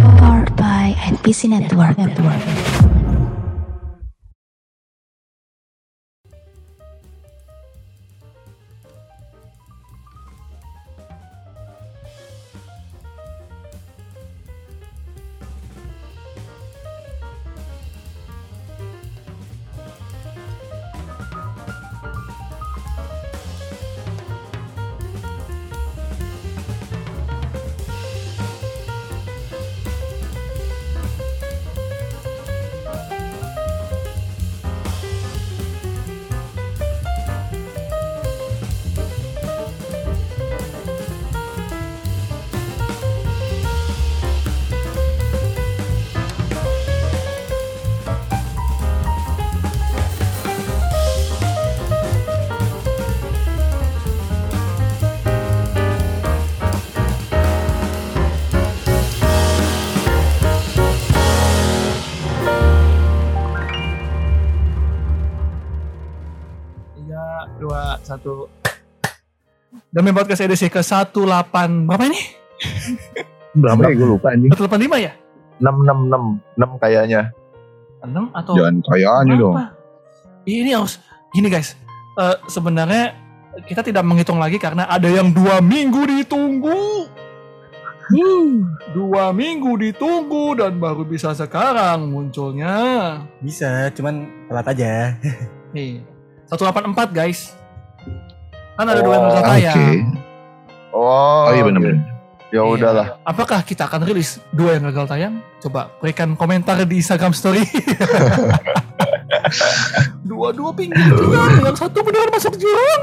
Powered by NPC Network. Network. Demi podcast edisi ke 18 berapa ini? Berapa ya gue lupa anjing. 185 ya? 666 6 kayaknya. 6 atau Jangan kayaknya dong. Ini harus gini guys. Eh, sebenarnya kita tidak menghitung lagi karena ada yang dua minggu ditunggu. Dua minggu ditunggu dan baru bisa sekarang munculnya. Bisa, cuman telat aja. Nih, 184 guys. Kan ada dua yang Oh, gagal Oke. tayang. Oh, Oh iya benar-benar. Ya Iya. udahlah. Apakah kita akan rilis dua yang gagal tayang? Coba berikan komentar di Instagram story. Dua-dua pinggir jurang, yang satu benar masuk jurang.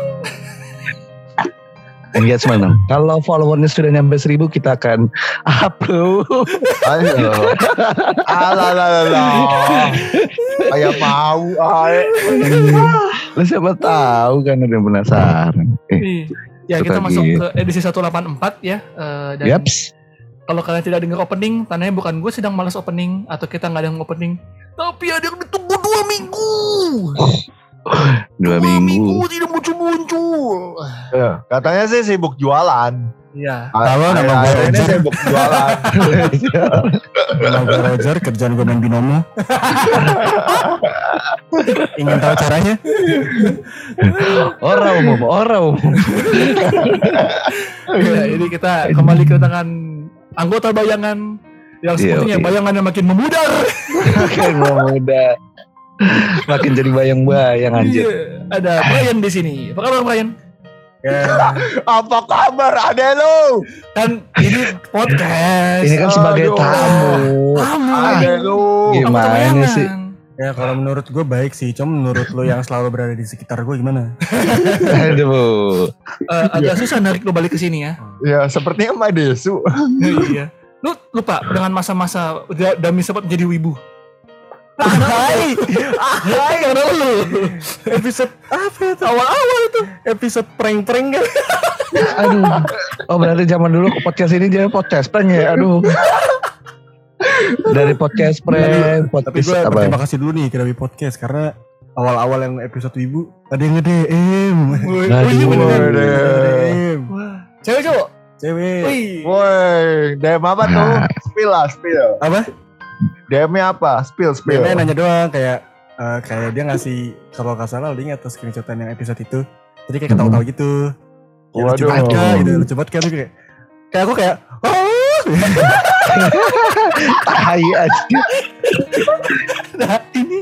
Engagement dong. Kalau followernya sudah nyampe 1000 kita akan upload. Ayo. Lah. Kayak mau. Lu siapa tahu kan ada yang penasaran. Eh, Nih, Ya kita masuk gitu. ke edisi 184 ya. Eh, dan yaps. kalau kalian tidak dengar opening, tandanya bukan gue sedang malas opening atau kita nggak ada yang opening. Tapi ada yang ditunggu dua minggu. Dua minggu. tidak muncul-muncul. Ya, Katanya sih sibuk jualan. Iya. Halo, nama gue Roger. sibuk jualan. Nama gue Roger, kerjaan gue main binomo. Ingin tahu caranya? Orang umum, orang umum. Ya, ini kita kembali kedatangan anggota bayangan yang Iya, sepertinya oke. bayangannya makin memudar. Makin muda. Makin jadi bayang-bayang anjir. Iya, Ada Brian di sini. Apa kabar Brian? Ya, Apa kabar ade lu? Kan ini podcast. Ini kan sebagai Aduh. tamu. Kamu. Ade lu. Gimana sih? ya kalau menurut gue baik sih. Cuma menurut lo yang selalu berada di sekitar gue gimana? Aduh. Eh, agak susah narik lo balik ke sini ya. Ya sepertinya Mbak Desu. iya. Lu lupa dengan masa-masa da- Dami sempat menjadi wibu. Hai, Hai karena lu. episode apa itu? Awal-awal itu episode prank-prank kan? Aduh. Oh berarti zaman dulu podcast ini dia podcast prank ya. Aduh. Dari podcast prank, Tapi podcast gue apa? berterima kasih dulu nih ke Dewi Podcast karena awal-awal yang episode ibu ada yang nge-DM. Cewek cowok? Cewek. Woi, DM apa tuh? Nah. Spill lah, spill. Apa? DM-nya apa? Spill, spill. Dia nanya doang kayak eh, kayak dia ngasih kalau nggak salah link atau screenshotan yang episode itu. Jadi kayak ketawa-tawa gitu. Ya, lucu banget kan, gitu. Lucu banget kan kayak kayak aku kayak oh Tai aja. Nah ini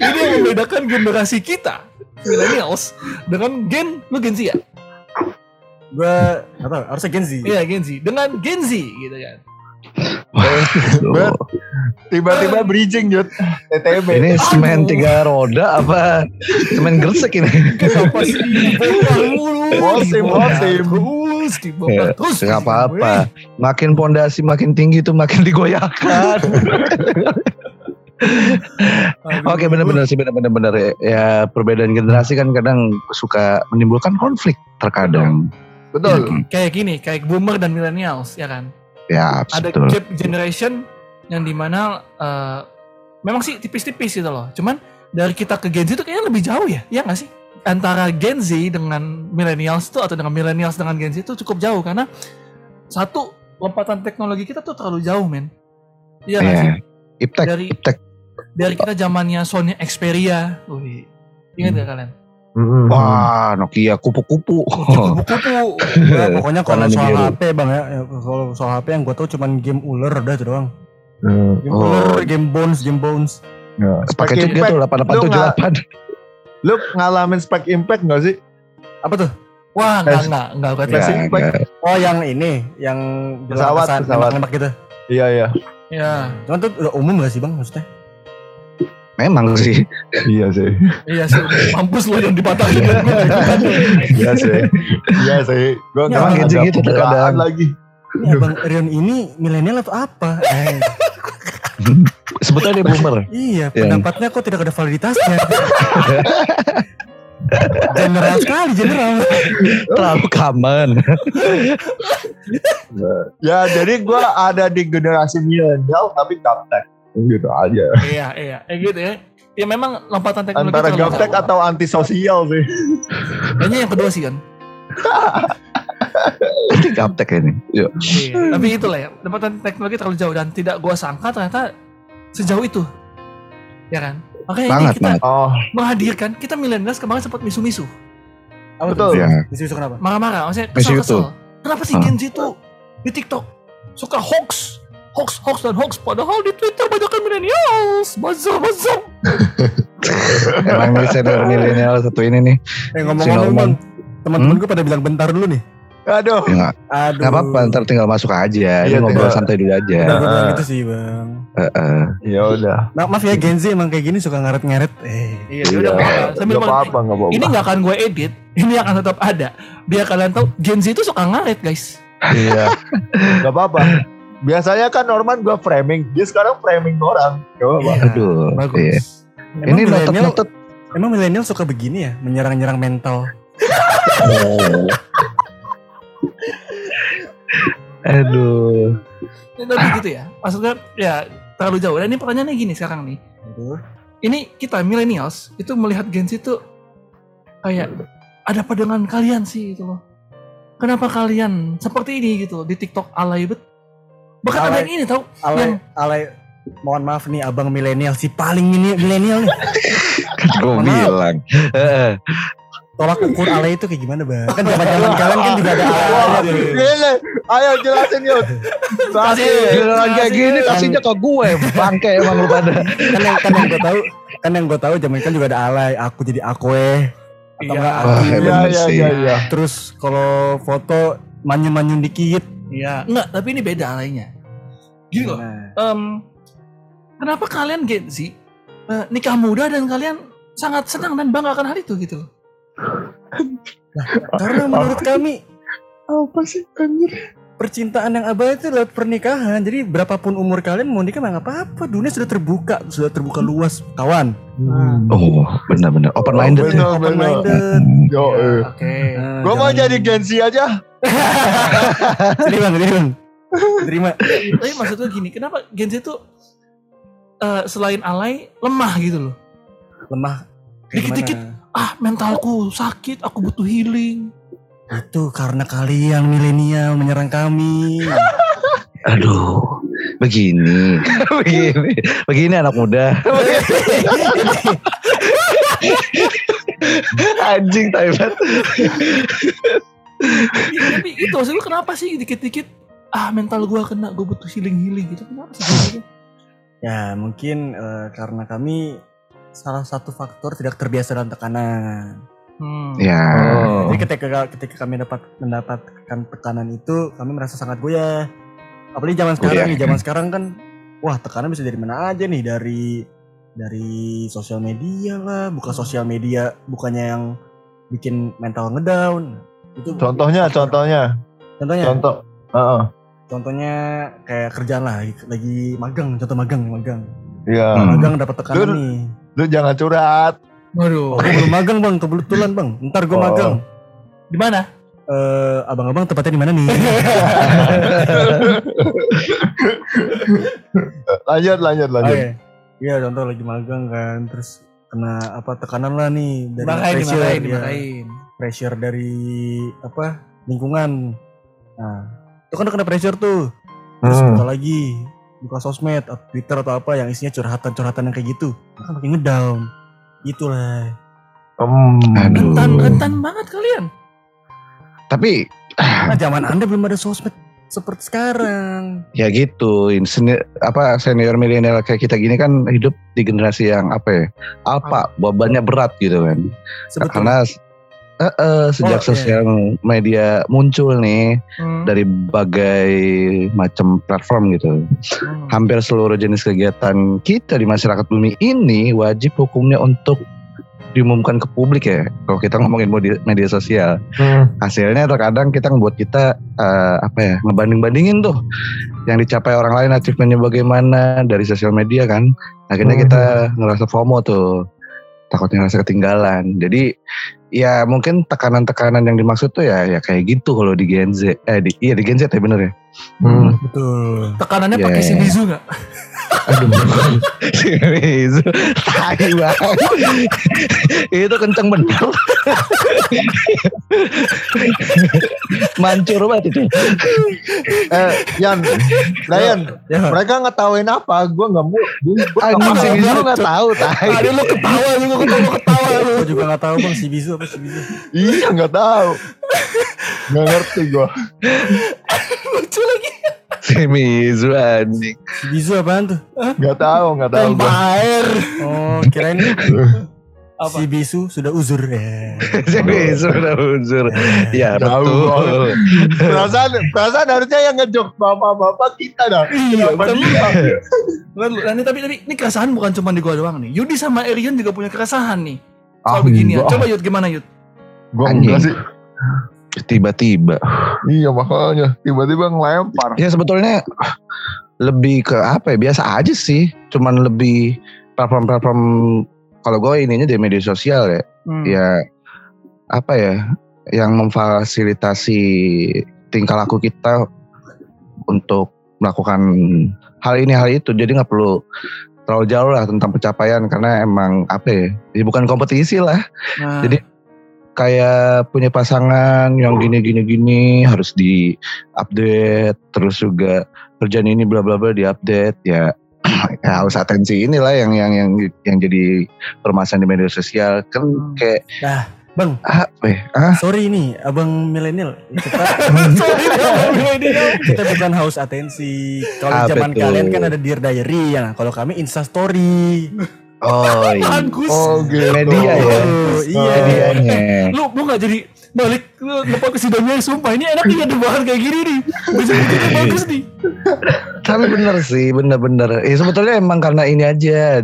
ini yang membedakan generasi kita millennials dengan gen lu Gen Z ya? gue tahu harusnya Gen Z. Iya Gen Z dengan Gen Z gitu kan. Tiba-tiba bridging, Jut. TTB. Ini semen tiga roda apa semen gresek ini? Bosim, bosim. Terus terus. Gak apa-apa. Makin pondasi makin tinggi tuh makin digoyahkan. Oke benar-benar sih benar-benar benar ya. ya perbedaan generasi kan kadang suka menimbulkan konflik terkadang. Betul. Kayak gini, kayak boomer dan millennials ya kan. Ya Ada betul. gap generation yang di mana eh, memang sih tipis-tipis gitu loh. Cuman dari kita ke Gen Z itu kayaknya lebih jauh ya, ya nggak sih? Antara Gen Z dengan millennials itu atau dengan millennials dengan Gen Z itu cukup jauh karena satu lompatan teknologi kita tuh terlalu jauh men. Iya nggak Iya. sih? Iptek, Dari iptek. dari kita zamannya Sony Xperia. Wih. Ingat gak kalian? Mm-mm. Wah, Nokia kupu-kupu. Kupu-kupu. Ya, pokoknya kalau soal biru. HP bang ya, ya, kalau soal HP yang gue tau cuman game ular udah itu doang. Hmm. Game Oh. ular, game bones, game bones. Ya. Pakai chip Impact, gitu 8878. Lu ngalamin spek impact gak sih? Apa tuh? Wah, enggak enggak enggak gue Tes- tes. Ya, Impact. enggak. Oh yang ini, yang Pesawat, pesawat. nembak-nembak gitu. Iya iya. Ya. Cuman tuh udah umum gak sih bang maksudnya? Memang sih. Iya sih. Iya sih, mampus lu yang dipatahin gue ikutan. Iya sih. Iya sih. Gua Ya, emang ada gitu terkadang. lagi. Ini abang Rion ini milenial atau apa? Eh, Sebetulnya dia boomer. iya, Yang- pendapatnya kok tidak ada validitasnya. general sekali, general. Terlalu common. Ya jadi gua ada di generasi milenial tapi gaptek. Gitu aja. Iya, iya. Eh gitu ya. Ya memang lompatan teknologi Antara gaptek atau antisosial sih. Kayaknya yang kedua sih kan. Ini gaptek ini. Yuk. Iya. Tapi itulah ya, lompatan teknologi terlalu jauh dan tidak gua sangka ternyata sejauh itu. Ya kan? Makanya Banget, ini kita banget. Oh, menghadirkan kita milenials kemarin sempat misu-misu. Apa Betul. Ya. Isu-isu kenapa? Marah-marah, maksudnya kesel-kesel. Kenapa sih? Gen Z tuh di TikTok suka hoax? Hoax, hoax, dan hoax. Padahal di Twitter banyak kan milenials. Buzzer, buzzer. Emang ini senior milenial satu ini nih. Eh ngomong-ngomong teman-teman Hmm? gue pada bilang bentar dulu nih. aduh. Ya Aduh. nggak apa-apa, ntar tinggal masuk aja. Iya, ngobrol tinggal. santai dulu Udah aja. gue bilang Ah. gitu sih bang. Heeh. Ya udah. Ma- maaf ya Gen Z emang kayak gini suka ngaret-ngaret. Eh. Iya, ya udah apa-apa. Sambil Gak ngomong, apa-apa, gak apa-apa. ini nggak akan gue edit. Ini akan tetap ada. Biar kalian tahu Gen Z itu suka ngaret guys. Iya. Gak apa-apa. Biasanya kan Norman gua framing, dia sekarang framing orang. Apa-apa. Iya, Aduh. bagus. iya. Emang Ini milenial, notet-notet. emang milenial suka begini ya, menyerang-nyerang mental. Oh. Aduh. Ya, tapi gitu ya. Maksudnya ya terlalu jauh. Dan ini pertanyaannya gini sekarang nih. Aduh. Ini kita millennials itu melihat Gen Z itu kayak ada apa dengan kalian sih gitu loh. Kenapa kalian seperti ini gitu di TikTok alay bet. Bahkan ada Alay. yang ini tau Alay, yang alay. Mohon maaf nih abang milenial si paling mini- milenial nih. Kan gue bilang. Heeh. Tolak ukur alay itu kayak gimana bang? Kan zaman-zaman kalian kan juga ada alay. ayo jelasin yuk. Kasih. Giliran kayak gini kasihnya ke gue. Bangke emang lu pada. kan yang kan yang gue tahu kan yang gue tahu zaman kan juga ada alay. Aku jadi akwe. Atau Iya. enggak. Iya, iya, iya, iya. Terus kalau foto manyun-manyun dikit. Iya, enggak, tapi ini beda alaynya. Gini loh. Nah, em, kenapa kalian Gen Z eh, nikah muda dan kalian sangat senang dan bangga akan hal itu gitu loh. karena menurut kami Apa sih anjir? Percintaan yang abadi itu lewat pernikahan. Jadi berapapun umur kalian mau nikah mah nggak apa-apa. Dunia sudah terbuka, sudah terbuka luas, kawan. Oh, benar-benar. Open minded ya. bener. Open minded. Yo, eh. Oke. Nah, Gua mau jadi Gen Z aja. Terima, terima. Terima. Tapi maksudnya gini, kenapa Gen Z itu eh, selain alay lemah gitu loh. Lemah. Dikit-dikit. Ah, mentalku sakit, aku butuh healing. Itu karena kalian milenial menyerang kami. Aduh, begini, begini, begini anak muda. Anjing Thailand. Tapi itu maksudnya kenapa sih dikit-dikit ah mental gua kena, gua butuh healing-healing gitu. Kenapa sih? Ya mungkin eh, karena kami salah satu faktor tidak terbiasa dalam tekanan. Hmm. Ya, Oh. Jadi ketika ketika kami dapat mendapatkan tekanan itu, kami merasa sangat goyah. Apalagi zaman sekarang Goyah. nih, zaman sekarang kan, wah tekanan bisa dari mana aja nih dari dari sosial media lah, bukan sosial media, bukannya yang bikin mental ngedown. Itu Contohnya, contohnya, contohnya, contoh. Heeh. contohnya kayak kerjaan lah, lagi, lagi magang, contoh magang, magang, Iya. Hmm. magang dapat tekanan Lu- nih. Lu jangan curhat. Waduh. Oh, gue belum magang bang, kebetulan bang. Ntar gue Oh. magang. Di mana? Eh, abang-abang tempatnya di mana nih? Lanjut, lanjut, lanjut. Iya contoh lagi magang kan, terus kena apa tekanan lah nih dari Dimarahin, pressure, dimarahin, ya. dimarahin. pressure dari apa lingkungan. Nah, itu kan udah kena pressure tuh. Terus Hmm. lagi? buka sosmed atau Twitter atau apa yang isinya curhatan-curhatan yang kayak gitu, kan makin ngedown. Itulah. Hmm. Aduh. Rentan, rentan banget kalian. Tapi Nah, zaman Anda belum ada sosmed seperti sekarang. ya gitu, ini seni- apa senior milenial kayak kita gini kan hidup di generasi yang apa ya? Alpa, bebannya berat gitu kan. Sebetulnya. Karena eh, eh, sejak Oh, iya. sosial media muncul nih Hmm. dari berbagai macam platform gitu. Hmm. Hampir seluruh jenis kegiatan kita di masyarakat bumi ini wajib hukumnya untuk diumumkan ke publik ya. Kalau kita ngomongin media, media sosial, Hmm. hasilnya terkadang kita ngebuat kita eh, apa ya ngebanding-bandingin tuh yang dicapai orang lain achievementnya bagaimana dari sosial media kan. Akhirnya Hmm. kita ngerasa FOMO tuh takutnya ngerasa ketinggalan. Jadi ya mungkin tekanan-tekanan yang dimaksud tuh ya ya kayak gitu kalau di Gen Z. Eh di, iya di Gen Z ya bener ya. Hmm. Betul. Tekanannya Yeah. pakai si Mizu nggak? Aduh. Itu tai banget. Itu kenceng bener. Mancur banget itu. Eh, Yan, Ryan, Ya. mereka ngetawain apa? Gue nggak mau. Gue si Mizu gak tahu tai. Tadi lu ketawa juga ketawa ketawa lu. Gue juga gak tahu bang si Bizu apa si Bizu. Iya nggak tahu. Nggak ngerti gue. Lucu lagi. Si Mizu anjing. Si Bizu apaan tuh? Nggak tahu, nggak tahu. Tempa gua. air. Oh kirain Apa? si Bisu sudah uzur ya. Si Mizu udah unsur. Ya Jauh betul. Perasaan, perasaan harusnya yang ngejok bapak-bapak kita dah. Iya, betul. Nah, ini tapi tapi ini keresahan bukan cuma di gua doang nih. Yudi sama Erion juga punya keresahan nih. Ah, Soal beginian. enggak. Coba Yud gimana Yud? Gue Anjing. enggak sih. Tiba-tiba. Iya makanya tiba-tiba ngelempar. Ya sebetulnya lebih ke apa ya biasa aja sih. Cuman lebih platform-platform kalau gue ininya di media sosial ya. Hmm. Ya apa ya yang memfasilitasi tingkah laku kita untuk melakukan hal ini hal itu. Jadi nggak perlu terlalu jauh lah tentang pencapaian karena emang apa ya, ya bukan kompetisi lah. Nah, Jadi kayak punya pasangan yang gini gini gini harus di update terus juga kerjaan ini bla bla bla di update ya ya harus atensi inilah yang yang yang yang jadi permasalahan di media sosial kan Hmm. kayak Bang, apa ya? ah sorry nih abang milenial. Kita, sorry dia milenial. kita bukan haus atensi. Kalau Apa zaman kalian kan ada Dear Diary ya. Kalau kami Insta Story. Oh iya Bagus. Oh gitu. media ya Oh, iya. medianya Lu lu gak jadi balik lepas ke sidangnya sumpah ini enak nih ada bahan kayak gini nih. Bisa bikin bagus nih. tapi bener sih bener-bener eh sebetulnya emang karena ini aja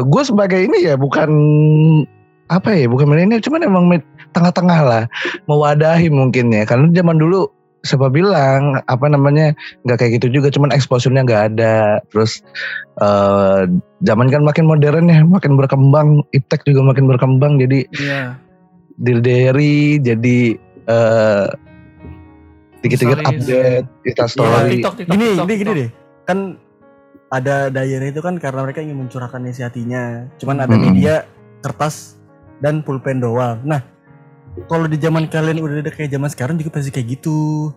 gue sebagai ini ya bukan apa ya bukan milenial cuman emang tengah-tengah lah mewadahi mungkin ya karena zaman dulu siapa bilang apa namanya nggak kayak gitu juga cuman exposure-nya nggak ada terus eh zaman kan makin modern ya makin berkembang iptek juga makin berkembang jadi Iya. dilderi jadi eh dikit-dikit update kita Iya, story TikTok, TikTok, Gini, TikTok, gini, gini deh. Kan ada diary itu kan karena mereka ingin mencurahkan isi hatinya. Cuman ada Hmm. media kertas dan pulpen doang. Nah, kalau di zaman kalian udah ada kayak zaman sekarang juga pasti kayak gitu.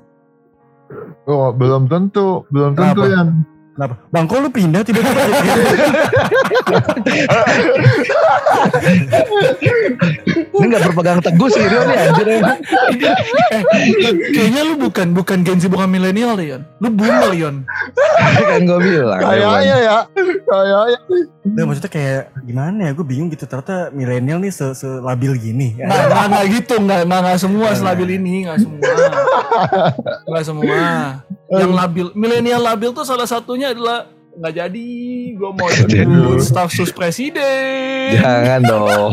Oh, belum tentu, belum tentu Kenapa? Yan. Kenapa? Bang, kok lu pindah tiba-tiba? Ini gak berpegang teguh sih Rio nih anjir emang. Eh, kayaknya lu bukan bukan Gen Z bukan milenial Yon. Lu boomer Yon. kan gue bilang. Kayaknya ya, kayaknya. Nah, maksudnya kayak gimana ya? Gue bingung gitu. Ternyata milenial nih se selabil gini. Nggak, nggak, nggak gitu, nggak, nggak, nggak semua selabil ini, nggak semua. Nggak semua. Yang labil, milenial labil tuh salah satunya adalah nggak jadi, gue mau Jadi. jadi staf sus presiden. Jangan dong.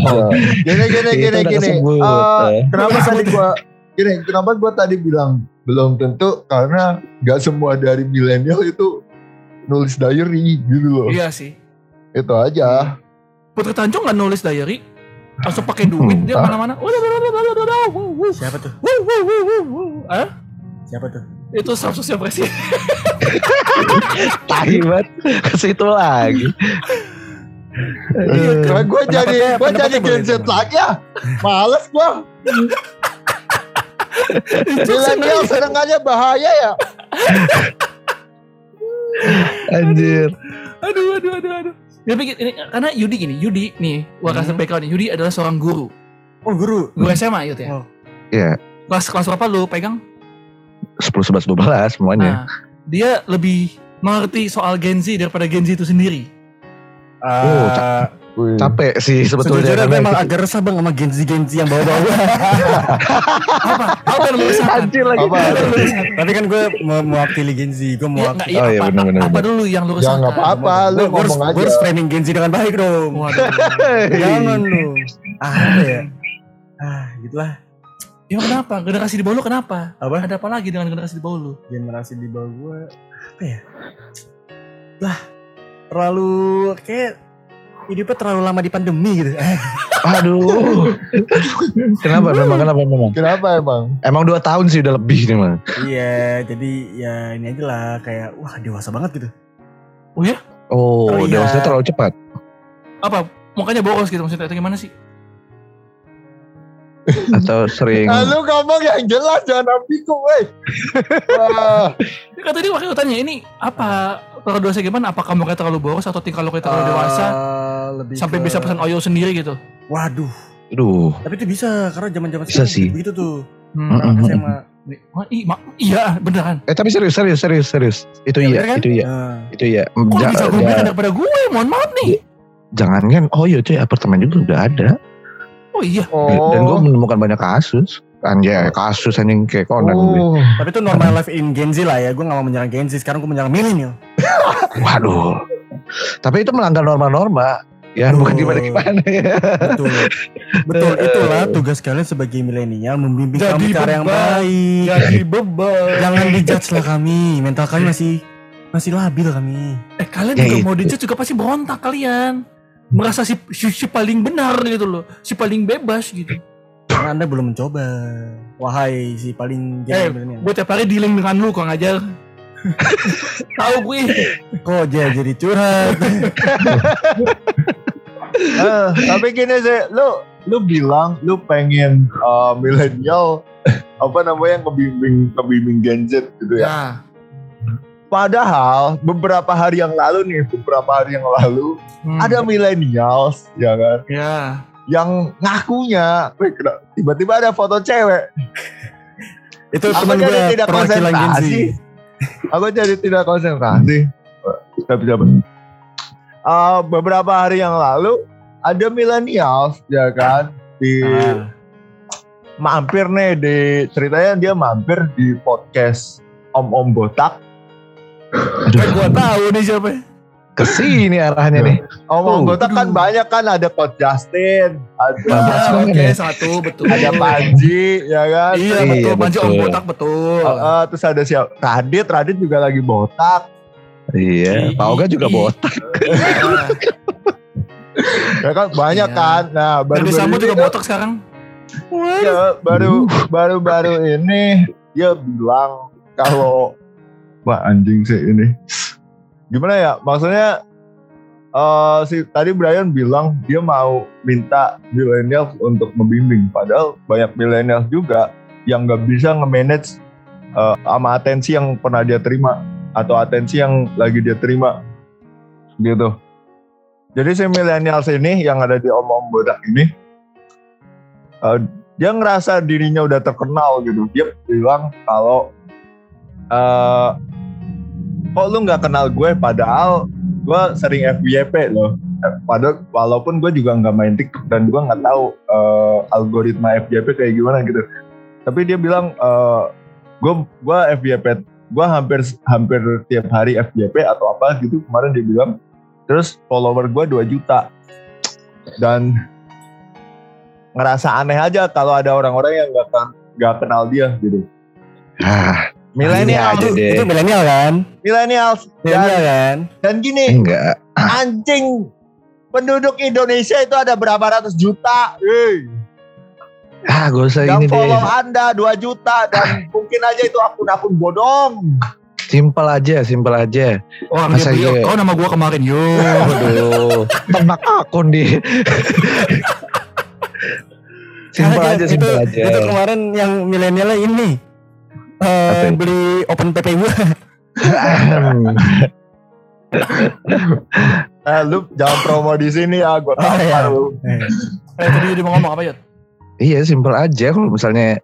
Gini gini gini gini. Eh, eh. kenapa tadi gua gini? Kenapa gua tadi bilang belum tentu karena nggak semua dari milenial itu nulis diary gitu loh. Iya sih. Itu aja. Putri Tanjung nggak nulis diary, langsung pakai duit dia Hah? mana-mana. Waduh, waduh, waduh, waduh, waduh, wuh, wuh. Siapa tuh? Siapa tuh? Itu staf susnya presiden. Tai banget. Ke situ lagi. Karena gue jadi gue jadi Gen Z lagi ya. Males gua. Milenial sedang aja bahaya ya. Anjir. Aduh, aduh, aduh, aduh. Ya, pikir ini karena Yudi gini, Yudi nih, gua kasih Hmm. background nih. Yudi adalah seorang guru. Oh guru. Guru SMA gitu ya. Oh. Iya. Kelas kelas berapa lu pegang? 10, 11, 12 semuanya. Nah, dia lebih mengerti soal Gen Z daripada Gen Z itu sendiri. Oh, Ah, Wih. Capek sih sebetulnya. Sejujurnya gue emang agak resah bang sama genzi-genzi yang bawa-bawa. Apa? Apa yang lu rasakan? Anjir lagi. Apa? Tapi kan gue mau mewakili genzi, gue Ya, mau enggak, iya, Oh, iya, apa, benar, benar, apa dulu yang lu Ya rasakan? nggak apa-apa, lu gue harus, ngomong gue harus aja. framing genzi dengan baik dong. Waduh. Jangan lu. Ah, ya? Ah, gitulah. Ya kenapa? Generasi di bawah lu kenapa? Apa? Ada apa lagi dengan generasi di bawah lu? Generasi di bawah gue, apa ya? Lah, terlalu kayak hidupnya terlalu lama di pandemi gitu. Aduh. kenapa memang kenapa memang? Kenapa emang? Emang 2 tahun sih udah lebih nih, Mang. iya, jadi ya ini aja lah kayak wah dewasa banget gitu. Oh ya? Oh, Oh, iya. dewasa terlalu cepat. Apa? Mukanya boros gitu maksudnya atau gimana sih? Atau sering lu ngomong yang jelas jangan ambigu, weh. Wah, Kan tadi waktu tanya ini apa terlalu dewasa gimana? Apa kamu kayak terlalu boros atau tingkah lu kayak terlalu dewasa Eh, lebih sampai ke- bisa pesan oyo sendiri gitu? Waduh, Aduh. tapi itu bisa karena zaman-zaman Bisa sekarang sih. begitu tuh. Hmm. Anak SMA. Wah, i- ma- iya beneran. Eh tapi serius serius serius serius. Itu Ya, iya, kan? itu iya, Nah, itu iya. Kok Ja- bisa gue ja- daripada gue? Mohon maaf nih. jangan kan, oh iya cuy apartemen juga udah ada. Oh iya. oh. Dan gue menemukan banyak kasus. Anjay, kasus anjing kayak Conan gue. Oh. tapi itu normal life in Gen Z lah ya. Gue gak mau menyerang Gen Z. Sekarang gue menyerang milenial. Waduh. Tapi itu melanggar norma-norma. Ya Betul. bukan gimana gimana ya. Betul. Betul. Itulah tugas kalian sebagai milenial membimbing Jadi kami cara yang baik. Jadi beban. Jangan dijudge lah kami. Mental kami masih masih labil kami. Eh kalian Ya juga itu. mau dijudge juga pasti berontak kalian. Merasa si, si, si paling benar gitu loh. Si paling bebas gitu. Karena anda belum mencoba. Wahai si paling Eh, Gen milenial. Gue tiap hari dealing dengan lu kok ngajar. Tahu gue. Kok jadi jadi curhat? Eh, tapi gini sih, lu lu bilang lu pengen uh, milenial apa namanya ngebimbing ngebimbing Gen Z gitu ya. Ya. Padahal beberapa hari yang lalu nih, beberapa hari yang lalu Hmm. ada millennials ya kan Ya. yang ngakunya "Weh, kena- tiba-tiba ada foto cewek. Itu teman gue tidak konsentrasi. Aku jadi tidak konsentrasi. Tapi? Uh, beberapa hari yang lalu ada millennials ya kan di Ah. mampir nih di ceritanya dia mampir di podcast Om Om Botak. Aduh, Eh, gue tahu nih siapa. ke sini arahnya nih. Om Om Oh, Botak kan banyak kan ada Coach Justin, ada Ah. Oke, satu betul. ada Panji ya kan. Iya Iya, betul, Panji Om. Botak betul. Uh, uh, terus ada siapa? Radit, Radit juga lagi botak. Iya, Pak Oga juga botak. Ya kan banyak Iya. kan. Nah, baru baru Sambo juga kan- botak sekarang. Iya, baru baru baru ini dia bilang kalau wah anjing sih ini. Gimana ya? Maksudnya eh si tadi Brian bilang dia mau minta millennials untuk membimbing padahal banyak millennials juga yang nggak bisa nge-manage eh, sama atensi yang pernah dia terima atau atensi yang lagi dia terima gitu. Jadi si millennials ini yang ada di om-om bodak ini eh, dia ngerasa dirinya udah terkenal gitu. Dia bilang kalau eh kok lu nggak kenal gue padahal gue sering FYP loh. Padahal walaupun gue juga nggak main TikTok dan gue nggak tahu eh, algoritma FYP kayak gimana gitu. Tapi dia bilang eh, gue gue FYP gue hampir hampir tiap hari FYP atau apa gitu kemarin dia bilang terus follower gue 2 juta dan ngerasa aneh aja kalau ada orang-orang yang nggak nggak kenal dia gitu. Ah, Milenial, aja deh. Itu milenial kan? milenial Milenial dan, kan? dan gini enggak. anjing penduduk Indonesia itu ada berapa ratus juta, hey. Ah, gak usah yang ini deh. follow anda 2 juta dan mungkin aja itu akun-akun bodong. Simpel aja, simpel aja. Orang Masa dia iya? oh nama gua kemarin, yo. Waduh, ternak akun di. simpel Kagak, aja, simpel itu, aja. Itu kemarin yang milenialnya ini. Eh, itu? beli open PP gua. eh, lu jangan promo di sini ya, gue Oh, iya. tahu. Eh, tadi Yudi mau ngomong apa Yud? Iya simpel aja kalau misalnya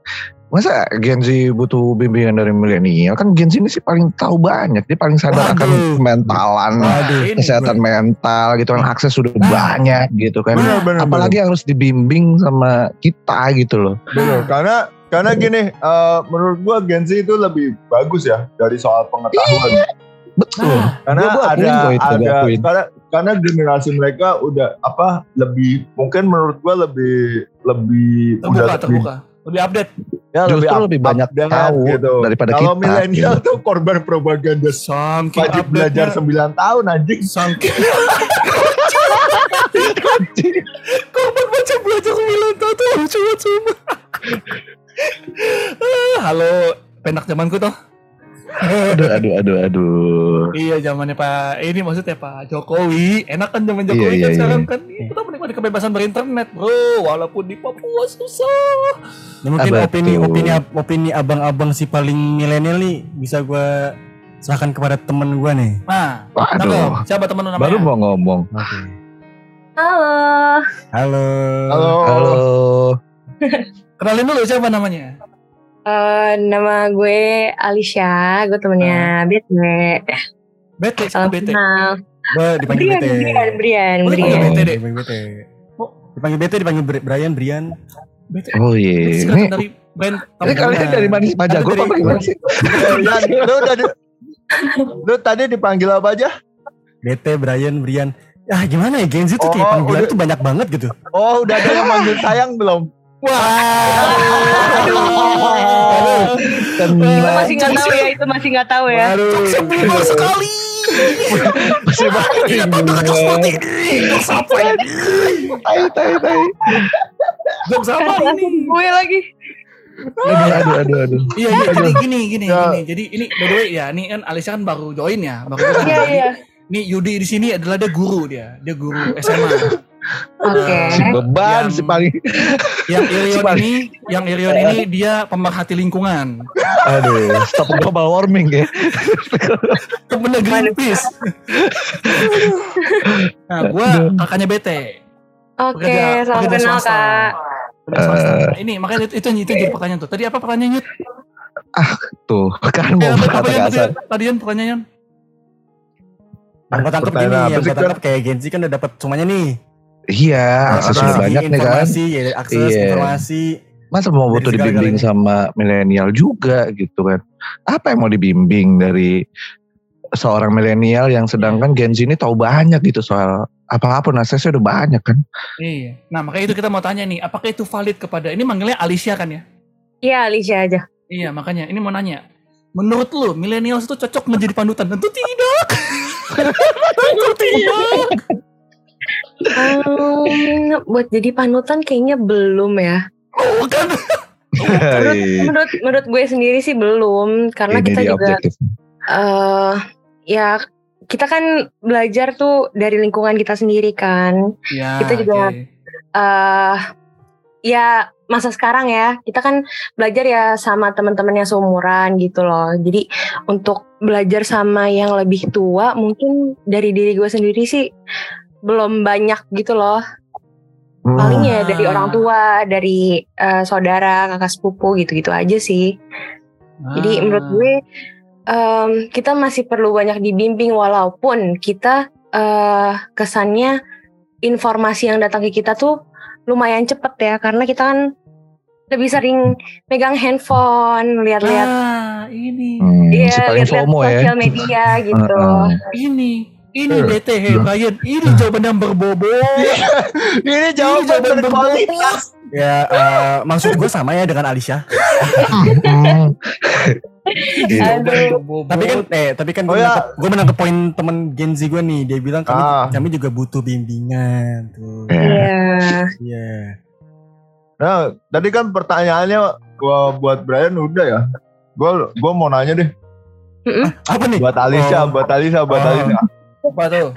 masa Gen Z butuh bimbingan dari milenial kan Gen Z ini sih paling tahu banyak dia paling sadar akan Waduh. mentalan Waduh. Kesehatan mental gitu kan akses sudah Nah. banyak gitu kan Bener, bener, apalagi harus dibimbing sama kita gitu loh Bener, karena karena gini, eh, menurut gua Gen Z itu lebih bagus ya dari soal pengetahuan. betul Nah, karena Gua- gua ada itu, ada karena karena generasi mereka udah apa lebih mungkin menurut gua lebih lebih terbuka, udah lebih terbuka. Lebih update. Ya Justru up- lebih banyak update tahu daripada Kalau kita. milenial tuh korban propaganda Saking wajib belajar 9 tahun anjing. Saking Korban baca belajar sembilan tahun tuh lucu banget sumpah. Ah, Halo, penak zamanku toh. Aduh aduh aduh aduh Iya zamannya Pak ini maksudnya Pak Jokowi. Enak kan zaman Jokowi Iya, kan iya, sekarang kan kita menikmati kebebasan berinternet, Bro. Walaupun di Papua susah. Ini mungkin Ah, opini opini opini abang-abang si paling milenial nih bisa gua serahkan kepada temen gua nih. Nah, waduh siapa temen lu namanya? baru mau ngomong Oke. Halo. Halo. Halo. halo Kenalin dulu siapa namanya? Eh, nama gue Alicia, gue temennya Bete. Bete, Salam Bete? kenal. Dipanggil Brian, Bete. Brian, Brian, Brian. dipanggil Bete, Dek. Dipanggil Bete. Oh. Dipanggil Bete, dipanggil Bri- Brian, Brian. Bete. oh iya ini singkatan dari brand ini kalian dari mana sih pajak Dari- apa gimana sih lu tadi lu tadi dipanggil apa aja? Bete, Brian, Brian. Ya gimana ya Gen Z tuh kayak Oh, panggilan udah. tuh banyak banget gitu. Oh, udah ada yang manggil sayang belum? Itu masih nggak tahu ya, itu masih nggak tahu ya. Simpel sekali. masih banyak Siapa ini? tai tai tai Jokes apa Kasihan ini? gue lagi. aduh aduh aduh aduh Iya, iya, gini, gini, gini, Ya. gini. Jadi ini by the way ya, ini kan Alisa kan baru join ya, baru join. Iya, iya. Nih Yudi di sini adalah dia guru dia, dia guru SMA. Oke. si beban Yang- si paling Yang Irion Coba. ini, yang Irion ini dia pemerhati lingkungan. aduh stop global warming ya Temennya Greenpeace. nah, gua kakaknya Bete. Oke, Pekerja- salam kenal swasta. kak. Nah, ini makanya itu, itu, itu jadi pertanyaan tuh. Tadi apa pertanyaannya Yud? tuh kan Eh, mau apa berkata kasar tadi yang pertanyaannya? Yang gua tangkep gini, yang sih, gua tangkep kayak Gen Z kan udah dapat semuanya nih. Iya akses Dari sudah banyak nih kan informasi, ya, akses Iya. informasi. masa mau butuh dibimbing sama milenial juga gitu kan apa yang mau dibimbing dari seorang milenial yang sedangkan Gen Z ini tahu banyak gitu soal apa-apun aksesnya udah banyak kan Iya. Nah, makanya itu kita mau tanya nih, apakah itu valid kepada ini manggilnya Alicia kan ya? Iya, Alicia aja. Iya, makanya ini mau nanya. Menurut lu, milenial itu cocok menjadi panutan? Tentu tidak. Tentu tidak. Hmm, buat jadi panutan kayaknya belum ya. Oh, kan. Menurut, menurut menurut gue sendiri sih belum karena ini kita juga objektif eh ya kita kan belajar tuh dari lingkungan kita sendiri kan. Ya, Kita juga- oke. eh ya masa sekarang ya kita kan belajar ya sama teman-teman yang seumuran gitu loh. Jadi untuk belajar sama yang lebih tua mungkin dari diri gue sendiri sih belum banyak gitu loh. Hmm. Paling ya dari orang tua, dari eh, saudara, kakak sepupu gitu-gitu aja sih. Jadi Ah. menurut gue em, kita masih perlu banyak dibimbing walaupun kita eh, kesannya informasi yang datang ke kita tuh lumayan cepet ya karena kita kan lebih sering megang handphone, lihat-lihat Ah, ini. Hmm, Iya, si paling lihat-lihat ya sosial media gitu. Ini. Ini Bete, hey Brian. Ini jawaban yang berbobot. Ini jawaban jawaban berkualitas. Ya eh, maksud gue sama ya dengan Alicia. Ini Iya. Aduh. Tapi kan eh tapi kan gue Oh, ya. menangkap, gue menangkap poin temen Gen Z gue nih. Dia bilang kami Ah. kami juga butuh bimbingan tuh. Ya. Iya. Iya. Nah, tadi kan pertanyaannya gua buat Brian udah ya. Gua gua mau nanya deh Apa nih? buat Alicia, Oh. buat Alicia, buat Oh. Alicia. Apa tuh?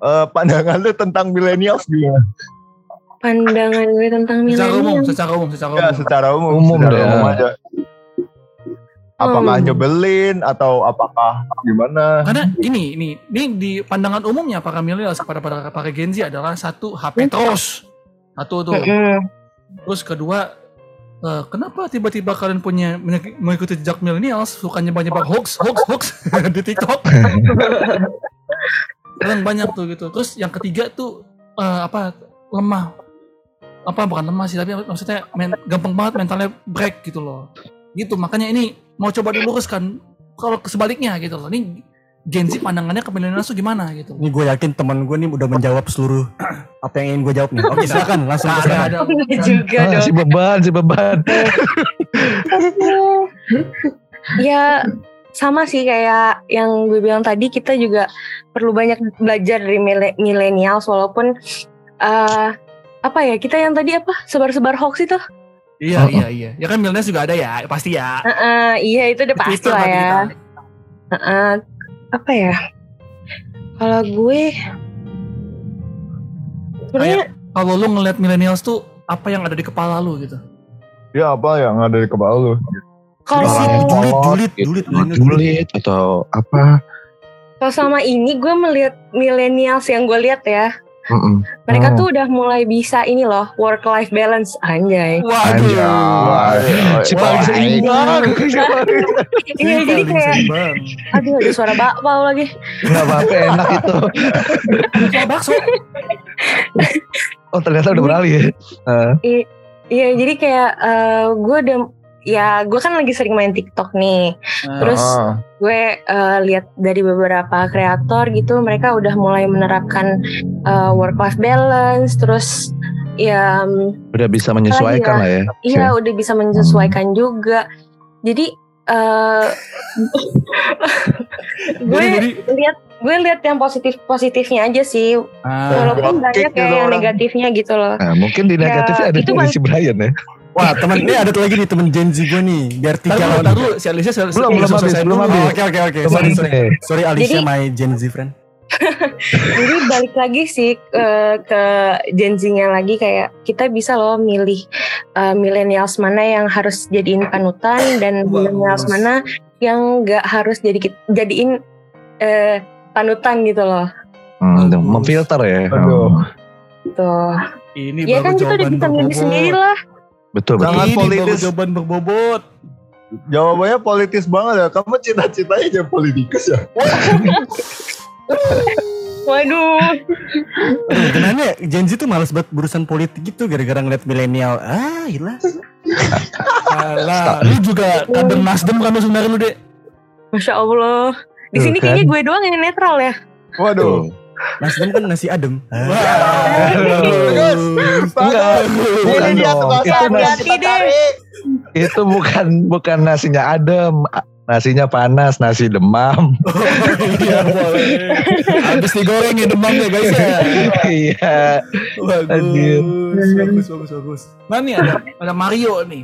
Eh, pandangan lu tentang millennials gimana? Pandangan gue tentang Secara umum, milenial. secara umum, secara Ya, umum. secara umum, Umum secara umum ya. aja. apakah Hmm. nyebelin atau apakah gimana? Karena ini, ini, ini di pandangan umumnya para milenial kepada para para Gen Z adalah satu HP terus, satu tuh. Mm-mm. Terus kedua, eh, kenapa tiba-tiba kalian punya mengik- mengikuti jejak milenial suka nyebar-nyebar hoax, hoax, hoax di TikTok? Kalian banyak tuh gitu. Terus yang ketiga tuh eh, apa lemah, apa bukan lemah sih tapi maksudnya men- gampang banget mentalnya break gitu loh. Gitu makanya ini mau coba diluruskan kalau sebaliknya gitu loh. Ini Gen Z pandangannya ke milenial tuh gimana gitu. Ini gue yakin teman gue nih udah menjawab seluruh apa yang ingin gue jawab nih. Oke silakan langsung Nah, ke ada, ada. Juga Ah, dong. si beban, si beban. ya sama sih kayak yang gue bilang tadi kita juga perlu banyak belajar dari mile- millennials walaupun eh apa ya kita yang tadi apa sebar-sebar hoax itu Iya, iya, iya. Ya kan milenial juga ada ya, pasti ya. Heeh, iya itu udah pasti Twitter lah tadi ya kita. Heeh, apa ya kalau gue sebenarnya Kalau lu ngeliat millennials tuh apa yang ada di kepala lu gitu? Ya apa yang ada di kepala lu? kalau Orang Julid, gitu. julid, julid. julid atau apa? kalau sama ini gue melihat millennials yang gue lihat ya Mm-mm. mereka Oh. tuh udah mulai bisa ini loh work life balance anjay Anjay. Si paling seimbang. iya jadi kayak aduh ada suara bakpao lagi Gak apa-apa enak itu. Kayak bakso. Oh ternyata udah beralih ya. Eh, Iya, jadi kayak eh, gue udah ya gue kan lagi sering main TikTok nih. Terus Ah. gue eh, lihat dari beberapa kreator gitu, mereka udah mulai menerapkan work life balance. Terus ya mm, udah bisa menyesuaikan lah ya. iya udah bisa menyesuaikan juga. Jadi eh gue lihat gue lihat yang positif positifnya aja sih, ah, walaupun banyak ya yang orang. negatifnya gitu loh. Nah, mungkin di Ya, negatifnya ada itu dari si Brian ya. Wah teman ini ada tuh lagi nih teman Gen Z gue nih. Biar tiga lawan. dulu, si Alicia Belum, belum habis, belum dulu. habis. Oh, Oke oke oke. Sorry sorry. Alicia Jadi- my Gen Z friend. Jadi balik lagi sih eh, ke Gen Z-nya lagi kayak kita bisa loh milih eh, millennials mana yang harus jadiin panutan dan Bagus. millennials mana yang nggak harus jadi jadiin eh, panutan gitu loh. Hmm, memfilter ya. Aduh. Tuh. Ini Ya baru kan kita udah bisa milih sendiri lah. Betul betul. Jangan politis. jawaban berbobot. Jawabannya politis banget ya. Kamu cita-citanya jadi politikus ya? Waduh. Aduh, kenanya Gen Z tuh males banget berurusan politik gitu gara-gara ngeliat milenial. Ah, gila. Alah, lu juga kader Nasdem kan lu sebenarnya lu, Dek. Masya Allah. Di sini kan. kayaknya gue doang yang netral ya. Waduh. Nasdem kan nasi adem. Bagus. Bagus. Ini dia Itu bukan bukan nasinya adem, nasinya panas, nasi demam. Iya, boleh. Habis digoreng ya demam ya, guys ya. Iya. Bagus. Bagus, bagus, bagus. Nah nih ada, ada Mario nih.